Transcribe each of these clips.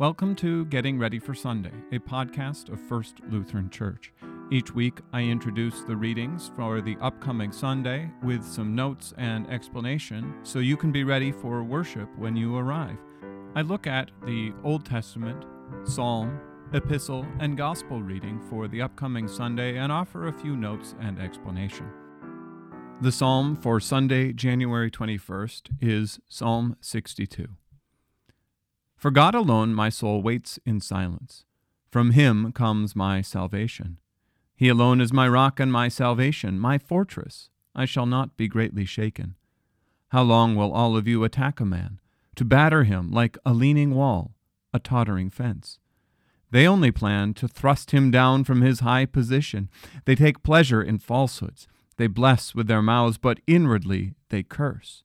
Welcome to Getting Ready for Sunday, a podcast of First Lutheran Church. Each week, I introduce the readings for the upcoming Sunday with some notes and explanation so you can be ready for worship when you arrive. I look at the Old Testament, Psalm, Epistle, and Gospel reading for the upcoming Sunday and offer a few notes and explanation. The Psalm for Sunday, January 21st is Psalm 62. For God alone my soul waits in silence. From him comes my salvation. He alone is my rock and my salvation, my fortress. I shall not be greatly shaken. How long will all of you attack a man, to batter him like a leaning wall, a tottering fence? They only plan to thrust him down from his high position. They take pleasure in falsehoods. They bless with their mouths, but inwardly they curse.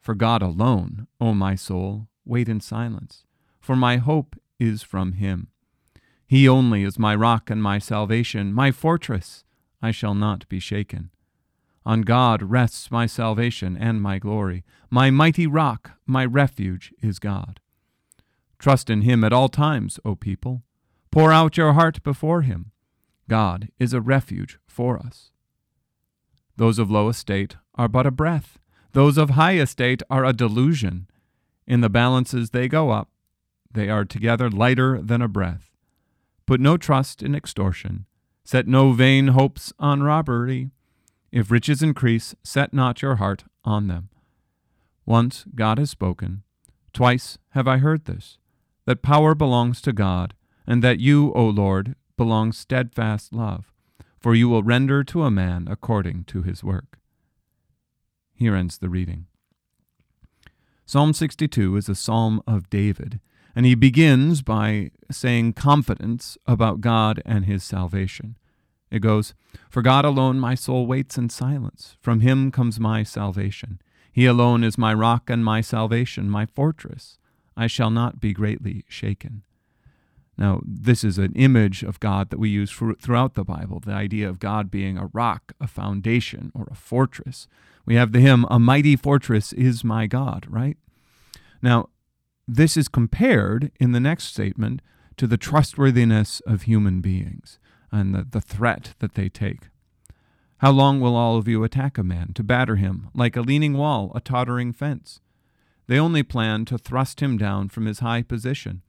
For God alone, O my soul, wait in silence, for my hope is from him. He only is my rock and my salvation, my fortress. I shall not be shaken. On God rests my salvation and my glory. My mighty rock, my refuge is God. Trust in him at all times, O people. Pour out your heart before him. God is a refuge for us. Those of low estate are but a breath. Those of high estate are a delusion. In the balances they go up. They are together lighter than a breath. Put no trust in extortion. Set no vain hopes on robbery. If riches increase, set not your heart on them. Once God has spoken, twice have I heard this, that power belongs to God, and that you, O Lord, belong steadfast love, for you will render to a man according to his work. Here ends the reading. Psalm 62 is a psalm of David, and he begins by saying confidence about God and his salvation. It goes, For God alone my soul waits in silence. From him comes my salvation. He alone is my rock and my salvation, my fortress. I shall not be greatly shaken. Now, this is an image of God that we use throughout the Bible the idea of God being a rock, a foundation, or a fortress. We have the hymn, A Mighty Fortress is My God, right? Now, this is compared in the next statement to the trustworthiness of human beings and the, the threat that they take. How long will all of you attack a man, to batter him, like a leaning wall, a tottering fence? They only plan to thrust him down from his high position.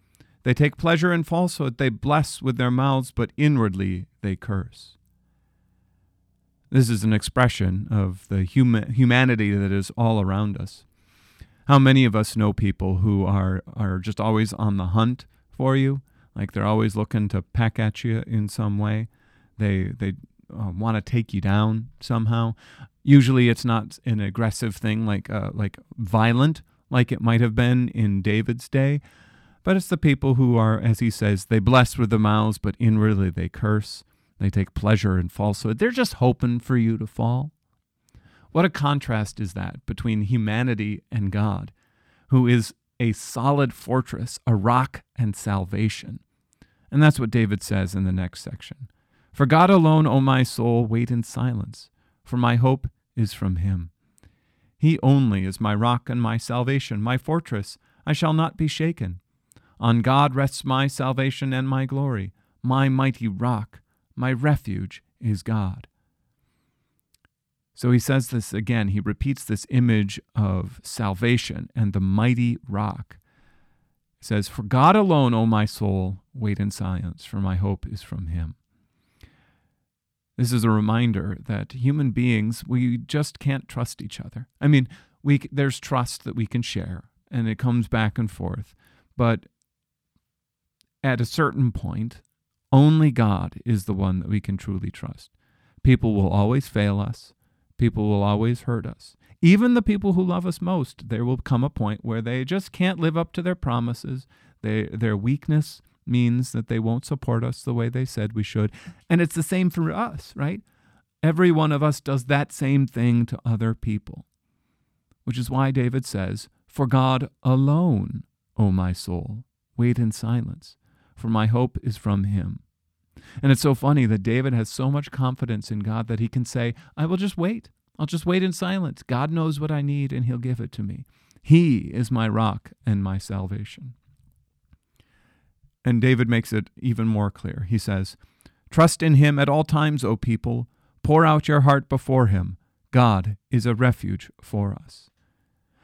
They take pleasure in falsehood, they bless with their mouths, but inwardly they curse. This is an expression of the huma- humanity that is all around us. How many of us know people who are, are just always on the hunt for you? Like they're always looking to peck at you in some way. They, they uh, want to take you down somehow. Usually it's not an aggressive thing like, uh, like violent, like it might have been in David's day, but it's the people who are, as he says, they bless with the mouths, but inwardly they curse. They take pleasure in falsehood. They're just hoping for you to fall. What a contrast is that between humanity and God, who is a solid fortress, a rock and salvation. And that's what David says in the next section. For God alone, O my soul, wait in silence, for my hope is from him. He only is my rock and my salvation, my fortress. I shall not be shaken. On God rests my salvation and my glory. My mighty rock, my refuge is God. So he says this again. He repeats this image of salvation and the mighty rock. He says, For God alone, O my soul, wait in silence, for my hope is from him. This is a reminder that human beings, we just can't trust each other. I mean, we, there's trust that we can share, and it comes back and forth. But at a certain point, only God is the one that we can truly trust. People will always fail us, people will always hurt us. Even the people who love us most, there will come a point where they just can't live up to their promises. They, their weakness means that they won't support us the way they said we should. And it's the same for us, right? Every one of us does that same thing to other people, which is why David says, For God alone, O my soul, wait in silence for my hope is from him. And it's so funny that David has so much confidence in God that he can say, I will just wait. I'll just wait in silence. God knows what I need and he'll give it to me. He is my rock and my salvation. And David makes it even more clear. He says, Trust in him at all times, O people. Pour out your heart before him. God is a refuge for us.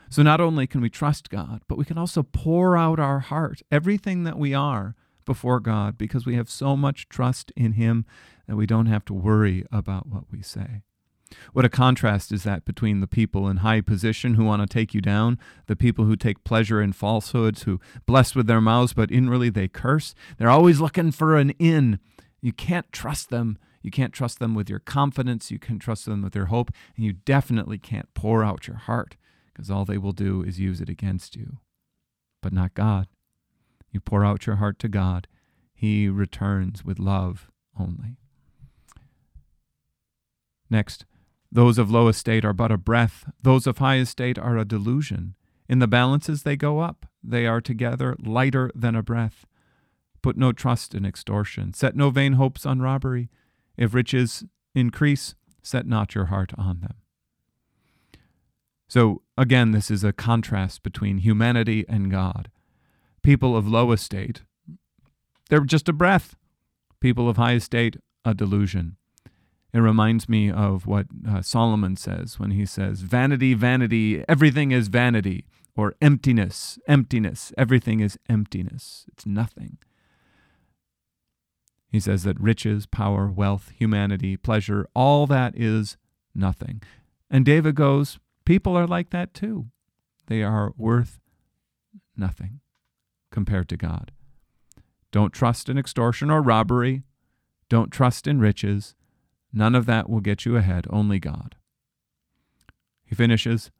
So not only can we trust God, but we can also pour out our heart, everything that we are, before God, because we have so much trust in him that we don't have to worry about what we say. What a contrast is that between the people in high position who want to take you down, the people who take pleasure in falsehoods, who bless with their mouths, but inwardly they curse. They're always looking for an in. You can't trust them. You can't trust them with your confidence. You can trust them with their hope. And you definitely can't pour out your heart because all they will do is use it against you. But not God. You pour out your heart to God, He returns with love only. Next, those of low estate are but a breath, those of high estate are a delusion. In the balances they go up, they are together lighter than a breath. Put no trust in extortion, set no vain hopes on robbery. If riches increase, set not your heart on them. So, again, this is a contrast between humanity and God. People of low estate, they're just a breath. People of high estate, a delusion. It reminds me of what uh, Solomon says when he says, Vanity, vanity, everything is vanity, or emptiness, emptiness, everything is emptiness. It's nothing. He says that riches, power, wealth, humanity, pleasure, all that is nothing. And David goes, People are like that too. They are worth nothing compared to God. Don't trust in extortion or robbery. Don't trust in riches. None of that will get you ahead, only God. He finishes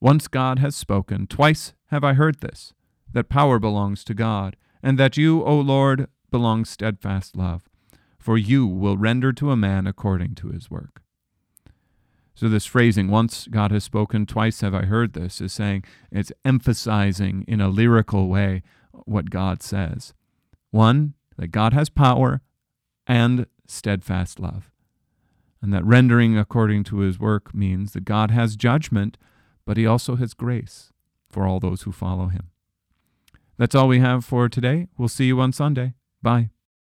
Once God has spoken, twice have I heard this, that power belongs to God, and that you, O Lord, belong steadfast love, for you will render to a man according to his work. So, this phrasing, once God has spoken, twice have I heard this, is saying it's emphasizing in a lyrical way what God says. One, that God has power and steadfast love and that rendering according to his work means that God has judgment, but he also has grace for all those who follow him. That's all we have for today. We'll see you on Sunday. Bye.